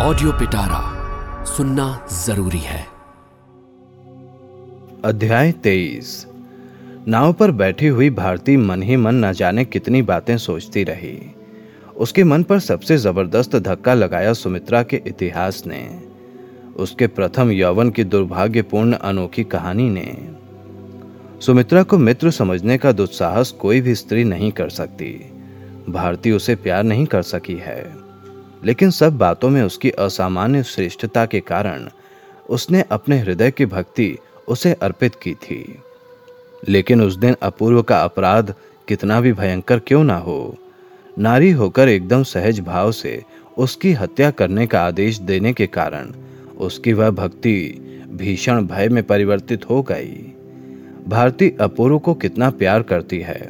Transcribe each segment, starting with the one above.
Audio पिटारा सुनना ज़रूरी है। अध्याय तेईस। नाव पर बैठी हुई भारती मन ही मन न जाने कितनी बातें सोचती रही। उसके मन पर सबसे ज़बरदस्त धक्का लगाया सुमित्रा के इतिहास ने। उसके प्रथम यौवन की दुर्भाग्यपूर्ण अनोखी कहानी ने। सुमित्रा को मित्र समझने का दुस्साहस कोई भी स्त्री नहीं कर सकती। भारती उसे प्यार नहीं कर सकी है। लेकिन सब बातों में उसकी असामान्य श्रेष्ठता के कारण उसने अपने हृदय की भक्ति उसे अर्पित की थी। लेकिन उस दिन अपूर्व का अपराध कितना भी भयंकर क्यों ना हो, नारी होकर एकदम सहज भाव से उसकी हत्या करने का आदेश देने के कारण उसकी वह भक्ति भीषण भय में परिवर्तित हो गई। भारती अपूर्व को कितना प्यार करती है,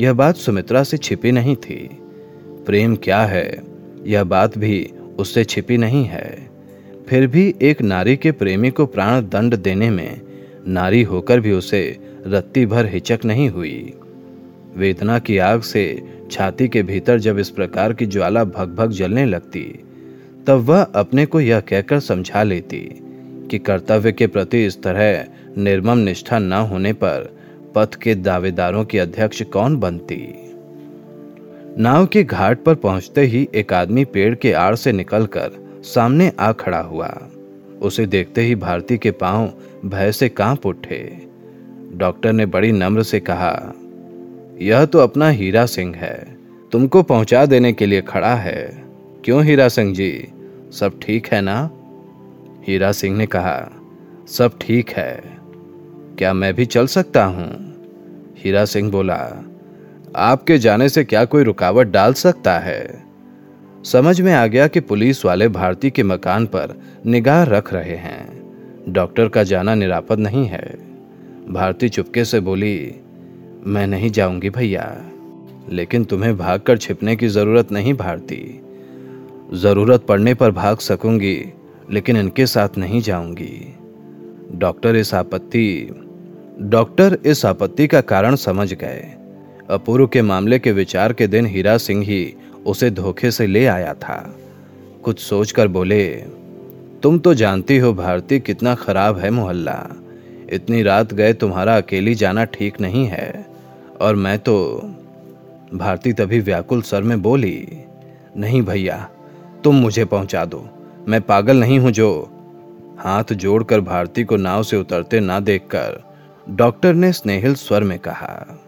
यह बात सुमित्रा से छिपी नहीं थी। प्रेम क्या है? यह बात भी उससे छिपी नहीं है। फिर भी एक नारी के प्रेमी को प्राण दंड देने में नारी होकर भी उसे रत्ती भर हिचक नहीं हुई। वेदना की आग से छाती के भीतर जब इस प्रकार की ज्वाला भग भग जलने लगती, तब वह अपने को यह कहकर समझा लेती कि कर्तव्य के प्रति इस तरह निर्मम निष्ठा न होने पर पथ के दावेदारों की अध्यक्ष कौन बनती। नाव के घाट पर पहुँचते ही एक आदमी पेड़ के आड़ से निकलकर सामने आ खड़ा हुआ। उसे देखते ही भारती के पाँव भय से काँप उठे। डॉक्टर ने बड़ी नम्र से कहा, यह तो अपना हीरा सिंह है। तुमको पहुँचा देने के लिए खड़ा है। क्यों हीरा सिंह जी? सब ठीक है ना? हीरा सिंह ने कहा, सब ठीक है। क्या मैं भी चल सकता हूँ? हीरा सिंह बोला आपके जाने से क्या कोई रुकावट डाल सकता है? समझ में आ गया कि पुलिस वाले भारती के मकान पर निगाह रख रहे हैं। डॉक्टर का जाना निरापद नहीं है। भारती चुपके से बोली, मैं नहीं जाऊँगी भैया। लेकिन तुम्हें भागकर छिपने की ज़रूरत नहीं भारती। ज़रूरत पड़ने पर भाग सकूँगी, लेकिन इनके साथ नहीं जाऊँगी। डॉक्टर इस आपत्ति, डॉक्टर इस आपत्ति का कारण समझ गए। अपूर्व के मामले के विचार के दिन हीरा सिंह ही उसे धोखे से ले आया था। कुछ सोचकर बोले, तुम तो जानती हो भारती कितना खराब है मोहल्ला। इतनी रात गए तुम्हारा अकेली जाना ठीक नहीं है। और मैं तो भारती तभी व्याकुल सर में बोली, नहीं भैया, तुम मुझे पहुँचा दो। मैं पागल नहीं हूँ जो हाथ जोड़कर भारती को नाव से उतरते ना देखकर डॉक्टर ने स्नेहिल स्वर में कहा।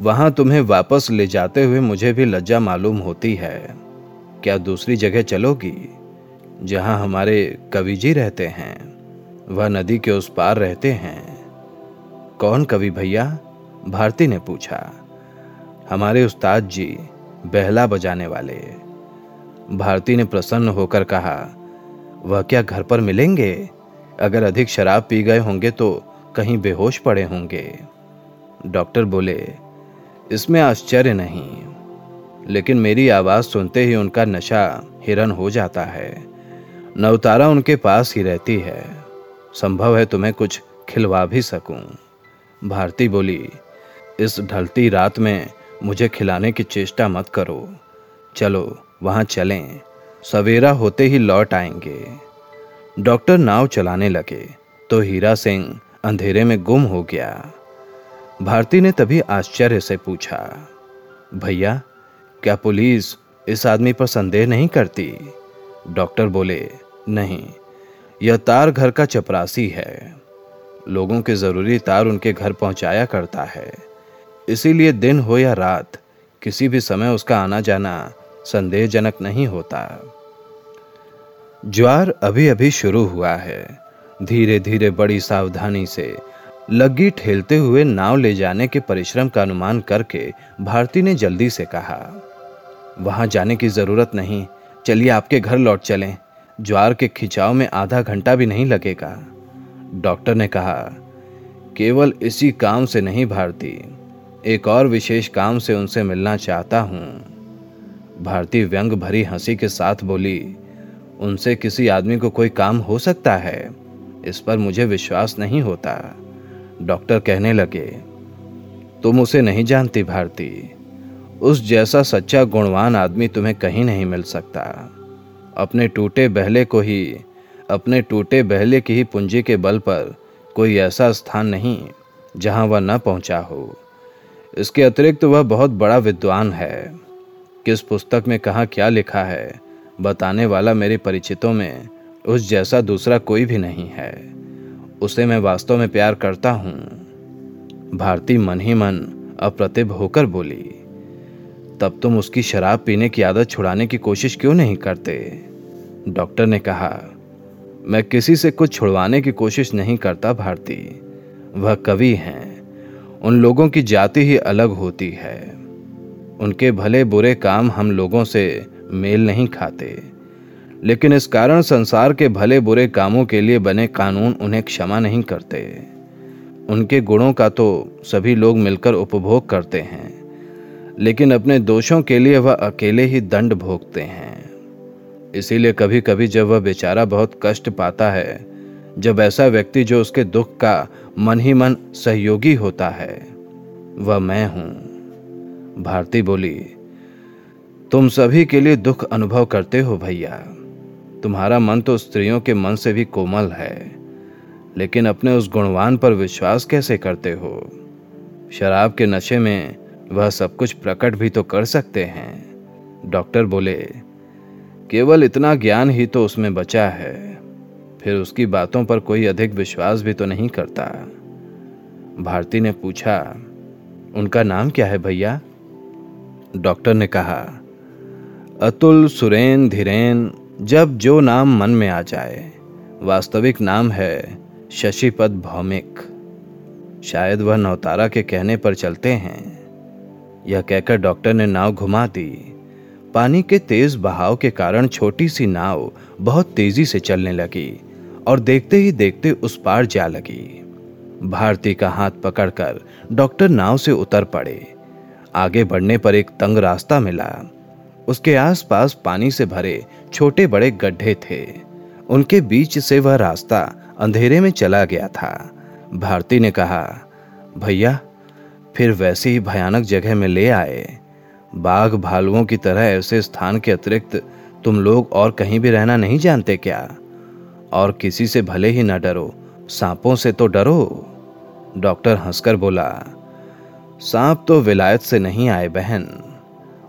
वहाँ तुम्हें वापस ले जाते हुए मुझे भी लज्जा मालूम होती है। क्या दूसरी जगह चलोगी, जहाँ हमारे कवि जी रहते हैं? वह नदी के उस पार रहते हैं। कौन कवि भैया? भारती ने पूछा। हमारे उस्ताद जी बहला बजाने वाले। भारती ने प्रसन्न होकर कहा, वह क्या घर पर मिलेंगे? अगर अधिक शराब पी गए होंगे तो कहीं बेहोश पड़े होंगे। डॉक्टर बोले इसमें आश्चर्य नहीं। लेकिन मेरी आवाज़ सुनते ही उनका नशा हिरन हो जाता है। नवतारा उनके पास ही रहती है। संभव है तुम्हें कुछ खिलवा भी सकूँ। भारती बोली, इस ढलती रात में मुझे खिलाने की चेष्टा मत करो। चलो, वहाँ चलें। सवेरा होते ही लौट आएँगे। डॉक्टर नाव चलाने लगे तो हीरा सिंह अंधेरे में गुम हो गया। भारती ने तभी आश्चर्य से पूछा, भैया, क्या पुलिस इस आदमी पर संदेह नहीं करती? डॉक्टर बोले, नहीं, यह तार घर का चपरासी है। लोगों के ज़रूरी तार उनके घर पहुँचाया करता है। इसीलिए दिन हो या रात, किसी भी समय उसका आना जाना संदेहजनक नहीं होता। ज्वार अभी अभी शुरू हुआ है। धीरे धीरे बड़ी सावधानी से लग्गी ठेलते हुए नाव ले जाने के परिश्रम का अनुमान करके भारती ने जल्दी से कहा, वहाँ जाने की ज़रूरत नहीं। चलिए आपके घर लौट चलें। ज्वार के खिंचाव में आधा घंटा भी नहीं लगेगा। डॉक्टर ने कहा, केवल इसी काम से नहीं भारती। एक और विशेष काम से उनसे मिलना चाहता हूँ। भारती व्यंग भरी हँसी के साथ बोली, उनसे किसी आदमी को कोई काम हो सकता है। इस पर मुझे विश्वास नहीं होता। डॉक्टर कहने लगे, तुम उसे नहीं जानती भारती। उस जैसा सच्चा गुणवान आदमी तुम्हें कहीं नहीं मिल सकता। अपने टूटे बहले को ही, अपने टूटे बहले की ही पूंजी के बल पर कोई ऐसा स्थान नहीं, जहाँ वह न पहुँचा हो। इसके अतिरिक्त वह बहुत बड़ा विद्वान है। किस पुस्तक में कहा क्या लिखा है, बताने वाला मेरे परिचितों में उस जैसा दूसरा कोई भी नहीं है। उसे मैं वास्तव में प्यार करता हूँ। भारती मन ही मन अप्रतिभ होकर बोली, तब तुम उसकी शराब पीने की आदत छुड़ाने की कोशिश क्यों नहीं करते? डॉक्टर ने कहा, मैं किसी से कुछ छुड़वाने की कोशिश नहीं करता, भारती। वह कवि हैं। उन लोगों की जाति ही अलग होती है। उनके भले बुरे काम हम लोगों से मेल नहीं खाते। लेकिन इस कारण संसार के भले बुरे कामों के लिए बने कानून उन्हें क्षमा नहीं करते। उनके गुणों का तो सभी लोग मिलकर उपभोग करते हैं, लेकिन अपने दोषों के लिए वह अकेले ही दंड भोगते हैं। इसीलिए कभी कभी जब वह बेचारा बहुत कष्ट पाता है, जब ऐसा व्यक्ति जो उसके दुख का मन ही मन सहयोगी होता है, वह मैं हूँ। भारती बोली, तुम सभी के लिए दुख अनुभव करते हो भैया। तुम्हारा मन तो स्त्रियों के मन से भी कोमल है, लेकिन अपने उस गुणवान पर विश्वास कैसे करते हो? शराब के नशे में वह सब कुछ प्रकट भी तो कर सकते हैं। डॉक्टर बोले, केवल इतना ज्ञान ही तो उसमें बचा है, फिर उसकी बातों पर कोई अधिक विश्वास भी तो नहीं करता। भारती ने पूछा, उनका नाम क्या है भैया? डॉक्टर ने कहा, अतुल सुरेन धीरेन जब जो नाम मन में आ जाए, वास्तविक नाम है शशिपद भौमिक। शायद वह नौतारा के कहने पर चलते हैं। यह कहकर डॉक्टर ने नाव घुमा दी। पानी के तेज बहाव के कारण छोटी सी नाव बहुत तेज़ी से चलने लगी और देखते ही देखते उस पार जा लगी। भारती का हाथ पकड़कर डॉक्टर नाव से उतर पड़े। आगे बढ़ने पर एक तंग रास्ता मिला। उसके आसपास पानी से भरे छोटे बड़े गड्ढे थे। उनके बीच से वह रास्ता अंधेरे में चला गया था। भारती ने कहा, भैया, फिर वैसी ही भयानक जगह में ले आए। बाघ भालुओं की तरह ऐसे स्थान के अतिरिक्त तुम लोग और कहीं भी रहना नहीं जानते क्या? और किसी से भले ही ना डरो। सांपों से तो डरो। डॉक्टर हंसकर बोला, सांप तो विलायत से नहीं आए बहन।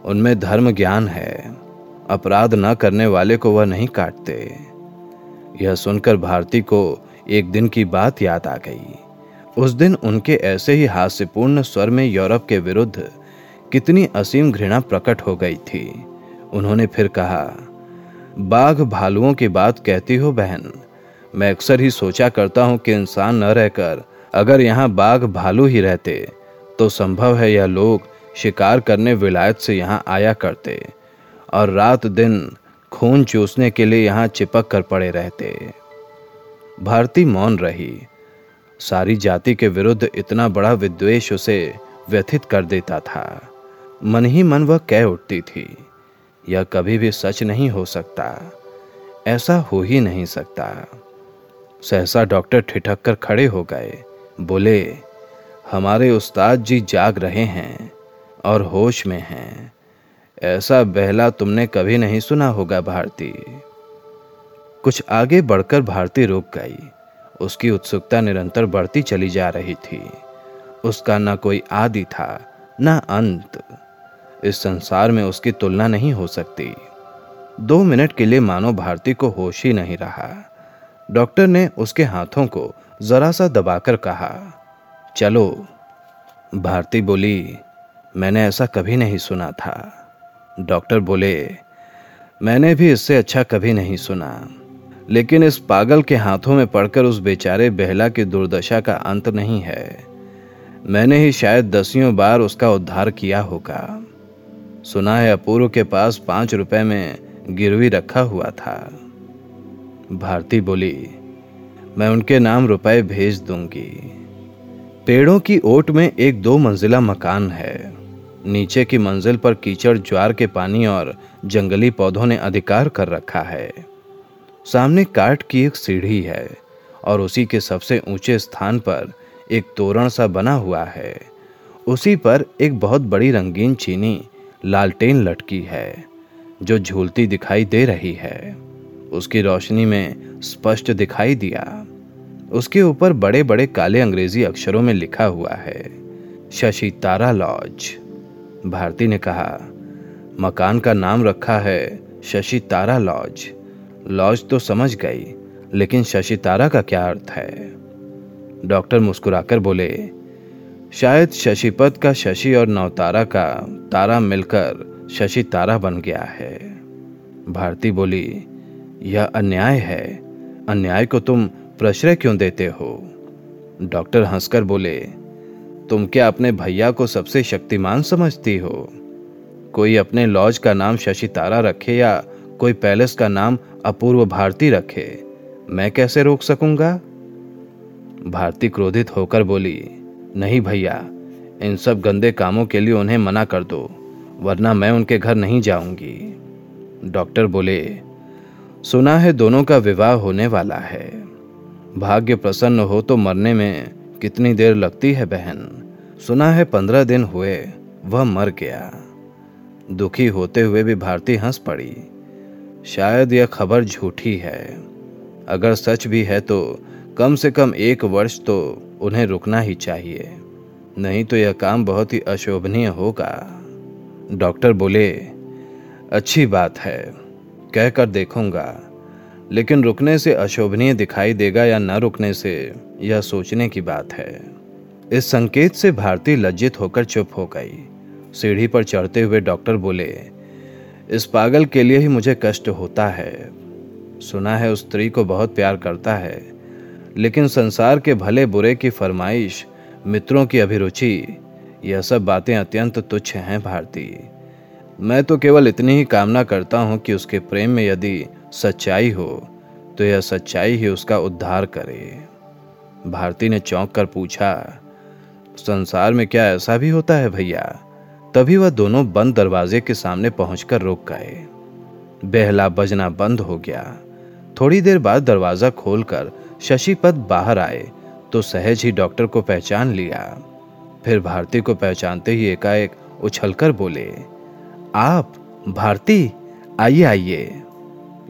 उनमें धर्म ज्ञान है। अपराध न करने वाले को वह नहीं काटते। यह सुनकर भारती को एक दिन की बात याद आ गई। उस दिन उनके ऐसे ही हास्यपूर्ण स्वर में यूरोप के विरुद्ध कितनी असीम घृणा प्रकट हो गई थी। उन्होंने फिर कहा, बाघ भालुओं की बात कहती हो बहन। मैं अक्सर ही सोचा करता हूँ कि इंसान न रहकर अगर यहाँ बाघ भालू ही रहते तो संभव है यह लोग शिकार करने विलायत से यहाँ आया करते और रात दिन खून चूसने के लिए यहाँ चिपक कर पड़े रहते। भारती मौन रही। सारी जाति के विरुद्ध इतना बड़ा विद्वेष उसे व्यथित कर देता था। मन ही मन वह कह उठती थी, यह कभी भी सच नहीं हो सकता, ऐसा हो ही नहीं सकता। सहसा डॉक्टर ठिठक कर खड़े हो गए, बोले, हमारे उस्ताद जी जाग रहे हैं और होश में हैं। ऐसा बहला तुमने कभी नहीं सुना होगा भारती। कुछ आगे बढ़कर भारती रुक गई। उसकी उत्सुकता निरंतर बढ़ती चली जा रही थी। उसका न कोई आदि था, न अंत। इस संसार में उसकी तुलना नहीं हो सकती। दो मिनट के लिए मानो भारती को होश ही नहीं रहा। डॉक्टर ने उसके हाथों को जरा सा दबाकर कहा, चलो। भारती बोली मैंने ऐसा कभी नहीं सुना था। डॉक्टर बोले, मैंने भी इससे अच्छा कभी नहीं सुना। लेकिन इस पागल के हाथों में पड़कर उस बेचारे बेहला की दुर्दशा का अंत नहीं है। मैंने ही शायद दसियों बार उसका उद्धार किया होगा। सुना है अपूर्व के पास पाँच रुपए में गिरवी रखा हुआ था। भारती बोली, मैं उनके नाम रुपए भेज दूँगी। पेड़ों की ओट में एक दो मंजिला मकान है। नीचे की मंजिल पर कीचड़, ज्वार के पानी और जंगली पौधों ने अधिकार कर रखा है। सामने काट की एक सीढ़ी है और उसी के सबसे ऊँचे स्थान पर एक तोरण सा बना हुआ है। उसी पर एक बहुत बड़ी रंगीन चीनी लालटेन लटकी है, जो झूलती दिखाई दे रही है। उसकी रोशनी में स्पष्ट दिखाई दिया। उसके ऊपर बड़े बड़े काले अंग्रेज़ी अक्षरों में लिखा हुआ है, शशि तारा लॉज। भारती ने कहा, मकान का नाम रखा है शशि तारा लॉज। लॉज तो समझ गई, लेकिन शशि तारा का क्या अर्थ है? डॉक्टर मुस्कुराकर बोले, शायद शशिपत का शशि और नवतारा का तारा मिलकर शशि तारा बन गया है। भारती बोली, यह अन्याय है। अन्याय को तुम प्रश्रय क्यों देते हो? डॉक्टर हंसकर बोले तुम क्या अपने भैया को सबसे शक्तिमान समझती हो? कोई अपने लॉज का नाम शशि तारा रखे या कोई पैलेस का नाम अपूर्व भारती रखे, मैं कैसे रोक सकूँगा? भारती क्रोधित होकर बोली, नहीं भैया, इन सब गंदे कामों के लिए उन्हें मना कर दो, वरना मैं उनके घर नहीं जाऊँगी। डॉक्टर बोले, सुना है दोनों का विवाह होने वाला है। भाग्य प्रसन्न हो तो मरने में कितनी देर लगती है बहन? सुना है पंद्रह दिन हुए, वह मर गया। दुखी होते हुए भी भारती हंस पड़ी। शायद यह खबर झूठी है। अगर सच भी है तो कम से कम एक वर्ष तो उन्हें रुकना ही चाहिए। नहीं तो यह काम बहुत ही अशोभनीय होगा। डॉक्टर बोले, अच्छी बात है। कहकर देखूँगा। लेकिन रुकने से अशोभनीय दिखाई देगा या न रुकने से, यह सोचने की बात है। इस संकेत से भारती लज्जित होकर चुप हो गई। सीढ़ी पर चढ़ते हुए डॉक्टर बोले, इस पागल के लिए ही मुझे कष्ट होता है। सुना है उस स्त्री को बहुत प्यार करता है, लेकिन संसार के भले बुरे की फरमाइश, मित्रों की अभिरुचि, यह सब बातें अत्यंत तुच्छ हैं भारती। मैं तो केवल इतनी ही कामना करता हूँ कि उसके प्रेम में यदि सच्चाई हो तो यह सच्चाई ही उसका उद्धार करे। भारती ने चौंक कर पूछा, संसार में क्या ऐसा भी होता है भैया? तभी वह दोनों बंद दरवाजे के सामने पहुंचकर रुक गए। बहला बजना बंद हो गया। थोड़ी देर बाद दरवाज़ा खोलकर शशिपद बाहर आए तो सहज ही डॉक्टर को पहचान लिया। फिर भारती को पहचानते ही एकाएक उछलकर बोले, आप, भारती, आइए आइए।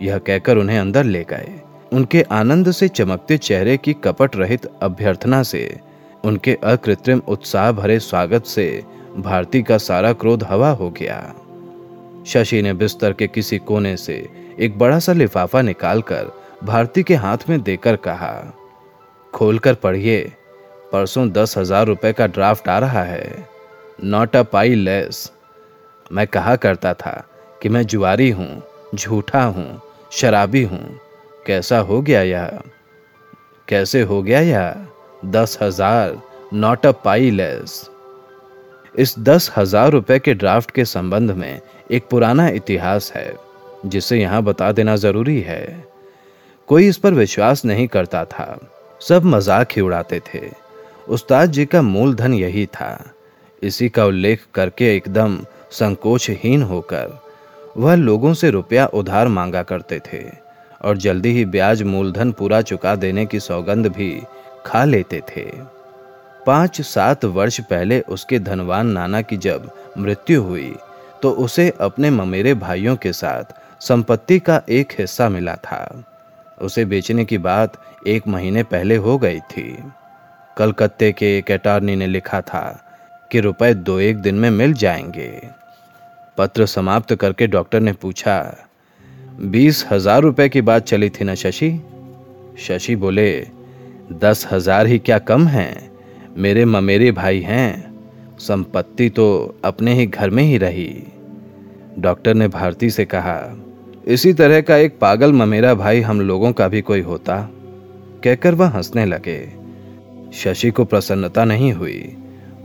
यह कहकर उन्हें अंदर ले गए। उनके आनंद से चमकते चेहरे की कपट रहित अभ्यर्थना से, उनके अकृत्रिम उत्साह भरे स्वागत से भारती का सारा क्रोध हवा हो गया। शशि ने बिस्तर के किसी कोने से एक बड़ा सा लिफाफा निकालकर भारती के हाथ में देकर कहा, खोलकर पढ़िए। परसों दस हज़ार रुपए का ड्राफ्ट आ रहा है। Not a pai less. मैं कहा करता था कि मैं जुआरी हूँ, झूठा हूँ शराबी हूँ। कैसा हो गया यह? कैसे हो गया यह? दस हज़ार नॉट अ पाई लेस इस दस हज़ार रुपए के ड्राफ्ट के संबंध में एक पुराना इतिहास है, जिसे यहाँ बता देना ज़रूरी है। कोई इस पर विश्वास नहीं करता था। सब मज़ाक ही उड़ाते थे। उस्ताद जी का मूलधन यही था। इसी का उल्लेख करके एकदम संकोचहीन होकर वह लोगों से रुपया उधार मांगा करते थे और जल्दी ही ब्याज मूलधन पूरा चुका देने की सौगंध भी खा लेते थे। पाँच सात वर्ष पहले उसके धनवान नाना की जब मृत्यु हुई तो उसे अपने ममेरे भाइयों के साथ संपत्ति का एक हिस्सा मिला था। उसे बेचने की बात एक महीने पहले हो गई थी। कलकत्ते के एक अटार्नी ने लिखा था कि रुपए दो एक दिन में मिल जाएँगे। पत्र समाप्त करके डॉक्टर ने पूछा, बीस हज़ार रुपए की बात चली थी ना शशि? शशि बोले, दस हज़ार ही क्या कम है? मेरे ममेरे भाई हैं। संपत्ति तो अपने ही घर में ही रही। डॉक्टर ने भारती से कहा, इसी तरह का एक पागल ममेरा भाई हम लोगों का भी कोई होता? कहकर वह हंसने लगे। शशि को प्रसन्नता नहीं हुई।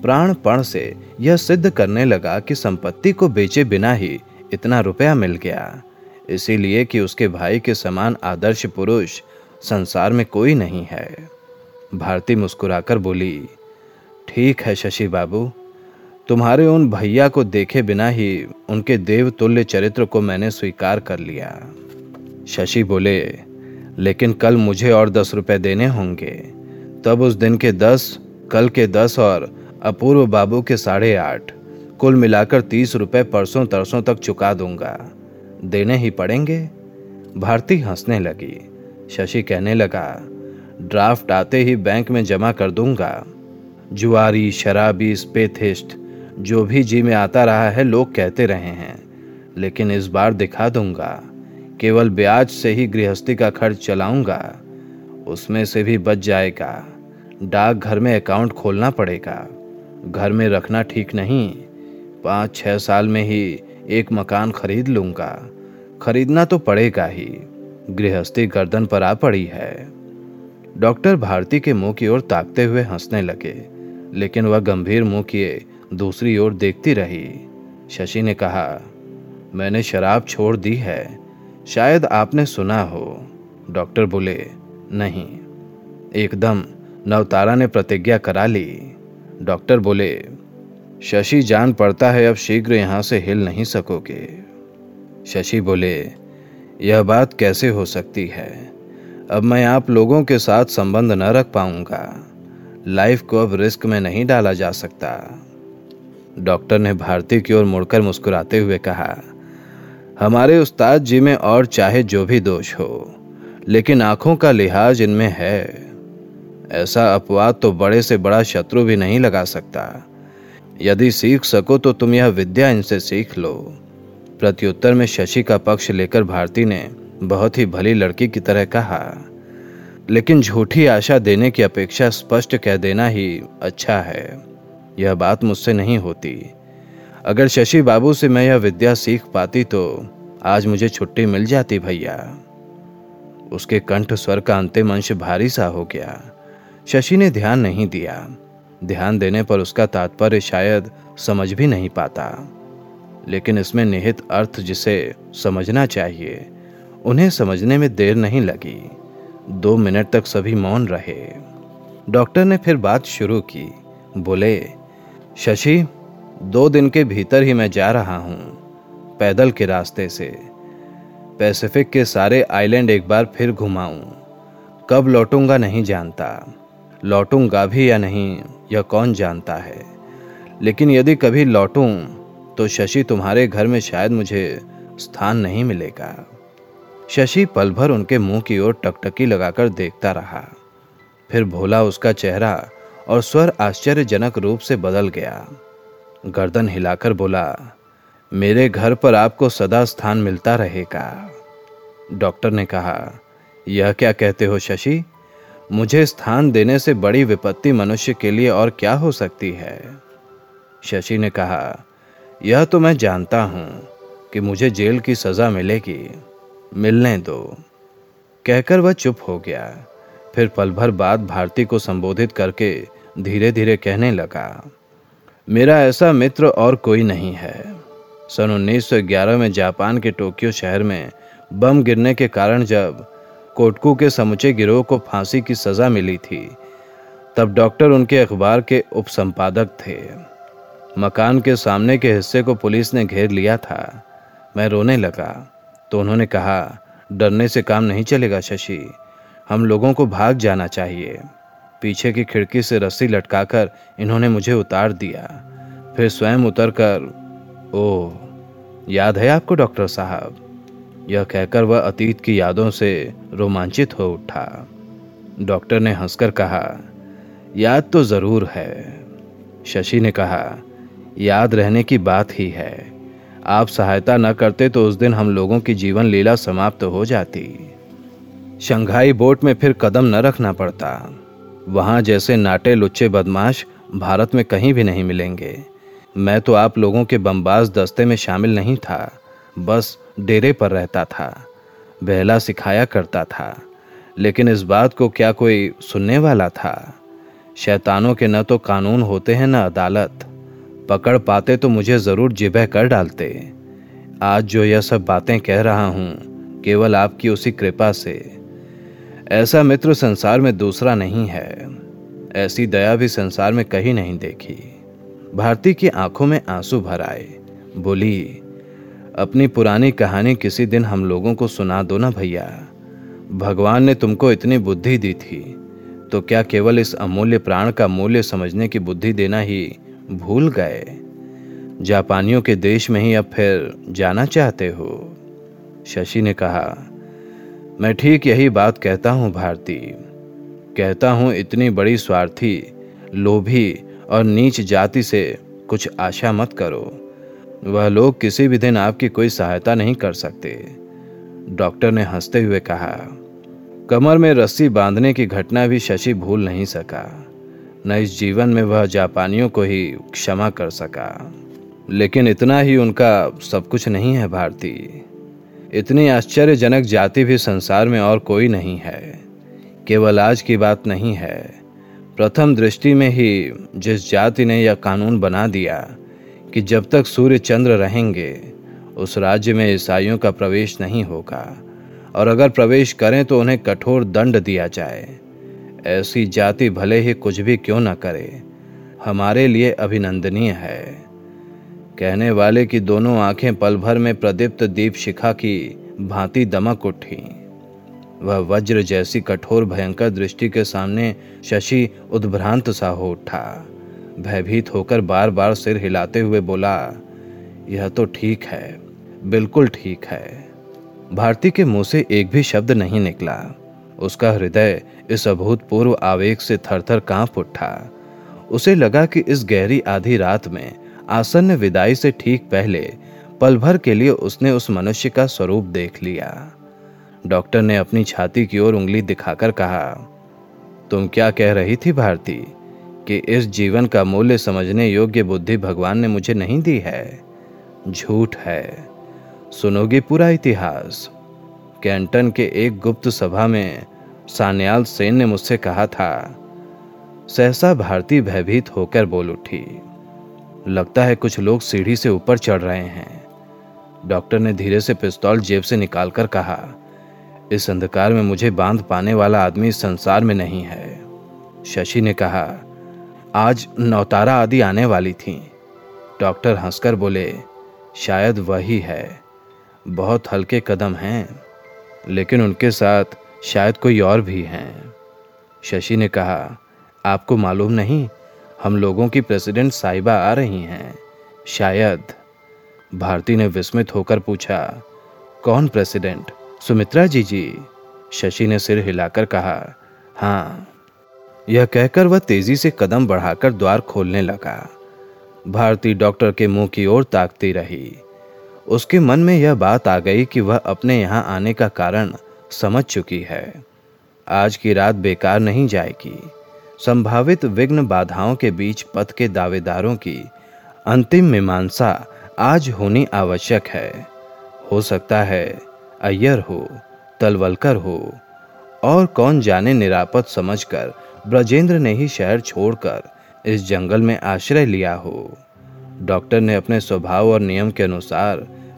प्राणपण से यह सिद्ध करने लगा कि संपत्ति को बेचे बिना ही इतना रुपया मिल गया। इसीलिए कि उसके भाई के समान आदर्श पुरुष संसार में कोई नहीं है। भारती मुस्कुराकर बोली, ठीक है शशि बाबू, तुम्हारे उन भैया को देखे बिना ही उनके देवतुल्य चरित्र को मैंने स्वीकार कर लिया। शशि बोले, लेकिन कल मुझे और दस रुपए देने होंगे। तब उस दिन के दस, कल के दस और अपूर्व बाबू के साढ़े आठ। कुल मिलाकर तीस रुपए परसों तरसों तक चुका दूँगा। देने ही पड़ेंगे? भारती हंसने लगी। शशि कहने लगा, ड्राफ्ट आते ही बैंक में जमा कर दूँगा। जुआरी, शराबी, स्पेथिस्ट, जो भी जी में आता रहा है, लोग कहते रहे हैं। लेकिन इस बार दिखा दूँगा। केवल ब्याज से ही गृहस्थी का खर्च चलाऊँगा। उसमें से भी बच जाएगा। डाक घर में अकाउंट खोलना पड़ेगा। घर में रखना ठीक नहीं। पाँच छः साल में ही एक मकान खरीद लूँगा। खरीदना तो पड़ेगा ही। गृहस्थी गर्दन पर आ पड़ी है। डॉक्टर भारती के मुँह की ओर ताकते हुए हंसने लगे, लेकिन वह गंभीर मुँह किए दूसरी ओर देखती रही। शशि ने कहा, मैंने शराब छोड़ दी है। शायद आपने सुना हो। डॉक्टर बोले, नहीं। एकदम, नवतारा ने प्रतिज्ञा करा ली। डॉक्टर बोले, शशि जान पड़ता है, अब शीघ्र यहाँ से हिल नहीं सकोगे। शशि बोले, यह बात कैसे हो सकती है? अब मैं आप लोगों के साथ संबंध न रख पाऊँगा। लाइफ को अब रिस्क में नहीं डाला जा सकता। डॉक्टर ने भारती की ओर मुड़कर मुस्कुराते हुए कहा, हमारे उस्ताद जी में और चाहे जो भी दोष हो, लेकिन आँखों का लिहाज इनमें है। ऐसा अपवाद तो बड़े से बड़ा शत्रु भी नहीं लगा सकता। यदि सीख सको तो तुम यह विद्या इनसे सीख लो। प्रत्युत्तर में शशि का पक्ष लेकर भारती ने बहुत ही भली लड़की की तरह कहा, लेकिन झूठी आशा देने की अपेक्षा स्पष्ट कह देना ही अच्छा है। यह बात मुझसे नहीं होती। अगर शशि बाबू से मैं यह विद्या सीख पाती तो आज मुझे छुट्टी मिल जाती भैया। उसके कंठ स्वर का अंतिम अंश भारी सा हो गया। शशि ने ध्यान नहीं दिया। ध्यान देने पर उसका तात्पर्य शायद समझ भी नहीं पाता। लेकिन इसमें निहित अर्थ जिसे समझना चाहिए, उन्हें समझने में देर नहीं लगी। दो मिनट तक सभी मौन रहे। डॉक्टर ने फिर बात शुरू की। बोले, शशि, दो दिन के भीतर ही मैं जा रहा हूँ, पैदल के रास्ते से। पैसिफिक के सारे आइलैंड एक बार फिर घुमाऊं। कब लौटूँगा नहीं जानता। लौटूँगा भी या नहीं, यह कौन जानता है? लेकिन यदि कभी लौटूं तो शशि तुम्हारे घर में शायद मुझे स्थान नहीं मिलेगा। शशि पल भर उनके मुँह की ओर टकटकी लगाकर देखता रहा। फिर भोला उसका चेहरा और स्वर आश्चर्यजनक रूप से बदल गया। गर्दन हिलाकर बोला, मेरे घर पर आपको सदा स्थान मिलता रहेगा। डॉक्टर ने कहा, यह क्या कहते हो शशि? मुझे स्थान देने से बड़ी विपत्ति मनुष्य के लिए और क्या हो सकती है? शशि ने कहा, यह तो मैं जानता हूँ कि मुझे जेल की सजा मिलेगी। मिलने दो। कहकर वह चुप हो गया। फिर पल भर बाद भारती को संबोधित करके धीरे धीरे कहने लगा, मेरा ऐसा मित्र और कोई नहीं है। सन 1911 में जापान के टोक्यो शहर में बम गिरने के कारण जब कोटकू के समुचे गिरोह को फांसी की सजा मिली थी। तब डॉक्टर उनके अखबार के उपसंपादक थे। मकान के सामने के हिस्से को पुलिस ने घेर लिया था। मैं रोने लगा तो उन्होंने कहा, डरने से काम नहीं चलेगा शशि। हम लोगों को भाग जाना चाहिए। पीछे की खिड़की से रस्सी लटकाकर इन्होंने मुझे उतार दिया। फिर स्वयं उतरकर ओ याद है आपको डॉक्टर साहब? यह कहकर वह अतीत की यादों से रोमांचित हो उठा। डॉक्टर ने हंसकर कहा, याद तो ज़रूर है। शशि ने कहा, याद रहने की बात ही है। आप सहायता न करते तो उस दिन हम लोगों की जीवन लीला समाप्त हो जाती। शंघाई बोट में फिर कदम न रखना पड़ता। वहाँ जैसे नाटे लुच्चे बदमाश भारत में कहीं भी नहीं मिलेंगे। मैं तो आप लोगों के बमबाज दस्ते में शामिल नहीं था। बस डेरे पर रहता था, बहला सिखाया करता था, लेकिन इस बात को क्या कोई सुनने वाला था? शैतानों के न तो कानून होते हैं, न अदालत। पकड़ पाते तो मुझे ज़रूर जिबह कर डालते। आज जो यह सब बातें कह रहा हूँ, केवल आपकी उसी कृपा से। ऐसा मित्र संसार में दूसरा नहीं है। ऐसी दया भी संसार में कहीं नहीं देखी। भारती की आँखों में आँसू भर आए। बोली अपनी पुरानी कहानी किसी दिन हम लोगों को सुना दो ना भैया। भगवान ने तुमको इतनी बुद्धि दी थी तो क्या केवल इस अमूल्य प्राण का मूल्य समझने की बुद्धि देना ही भूल गए? जापानियों के देश में ही अब फिर जाना चाहते हो? शशि ने कहा, मैं ठीक यही बात कहता हूँ भारती। कहता हूँ इतनी बड़ी स्वार्थी, लोभी और नीच जाति से कुछ आशा मत करो। वह लोग किसी भी दिन आपकी कोई सहायता नहीं कर सकते। डॉक्टर ने हँसते हुए कहा, कमर में रस्सी बांधने की घटना भी शशि भूल नहीं सका। न इस जीवन में वह जापानियों को ही क्षमा कर सका। लेकिन इतना ही उनका सब कुछ नहीं है भारती। इतनी आश्चर्यजनक जाति भी संसार में और कोई नहीं है। केवल आज की बात नहीं है। प्रथम दृष्टि में ही जिस जाति ने यह कानून बना दिया कि जब तक सूर्य चंद्र रहेंगे, उस राज्य में ईसाइयों का प्रवेश नहीं होगा। और अगर प्रवेश करें तो उन्हें कठोर दंड दिया जाए। ऐसी जाति भले ही कुछ भी क्यों न करे, हमारे लिए अभिनंदनीय है। कहने वाले की दोनों आँखें पल भर में प्रदीप्त दीप शिखा की भांति दमक उठी। वह वज्र जैसी कठोर भयंकर दृष्टि के सामने शशि उद्भ्रांत सा हो उठा। भयभीत होकर बार बार सिर हिलाते हुए बोला, यह तो ठीक है, बिल्कुल ठीक है। भारती के मुँह से एक भी शब्द नहीं निकला। उसका हृदय इस अभूतपूर्व आवेग से थरथर काँप उठा। उसे लगा कि इस गहरी आधी रात में आसन्न विदाई से ठीक पहले पल भर के लिए उसने उस मनुष्य का स्वरूप देख लिया। डॉक्टर ने अपनी छाती की ओर उंगली दिखाकर कहा, तुम क्या कह रही थी, भारती? कि इस जीवन का मूल्य समझने योग्य बुद्धि भगवान ने मुझे नहीं दी है। झूठ है। सुनोगे पूरा इतिहास। कैंटन के एक गुप्त सभा में सान्याल सेन ने मुझसे कहा था, सहसा भारती भयभीत होकर बोल उठी। लगता है कुछ लोग सीढ़ी से ऊपर चढ़ रहे हैं। डॉक्टर ने धीरे से पिस्तौल जेब से निकालकर कहा, इस अंधकार में मुझे बाँध पाने वाला आदमी संसार में नहीं है। शशि ने कहा आज नौतारा आदि आने वाली थी। डॉक्टर हंसकर बोले, शायद वही है। बहुत हल्के कदम हैं, लेकिन उनके साथ शायद कोई और भी हैं। शशि ने कहा, आपको मालूम नहीं, हम लोगों की प्रेसिडेंट साहिबा आ रही हैं। शायद। भारती ने विस्मित होकर पूछा, कौन प्रेसिडेंट? सुमित्रा जी जी? शशि ने सिर हिलाकर कहा हाँ यह कहकर वह तेज़ी से कदम बढ़ाकर द्वार खोलने लगा। भारती डॉक्टर के मुँह की ओर ताकती रही। उसके मन में यह बात आ गई कि वह अपने यहाँ आने का कारण समझ चुकी है। आज की रात बेकार नहीं जाएगी। संभावित विघ्न बाधाओं के बीच पथ के दावेदारों की अंतिम मीमांसा आज होनी आवश्यक है। हो सकता है, अय्यर हो, तलवलकर हो और कौन जाने निरापद समझकर ब्रजेंद्र ने ही शहर छोड़कर इस जंगल में आश्रय लिया हो। डॉक्टर ने अपने स्वभाव और नियम के अनुसार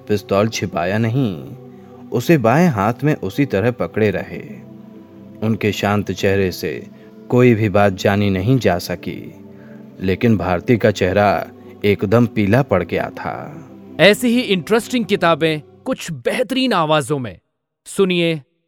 पिस्तौल छिपाया नहीं, उसे बाएँ हाथ में उसी तरह पकड़े रहे। उनके शांत चेहरे से कोई भी बात जानी नहीं जा सकी, लेकिन भारती का चेहरा एकदम पीला पड़ गया था। ऐसी ही इंटरेस्टिंग किताबें कुछ बेहतरीन आवाजों में। सुनिए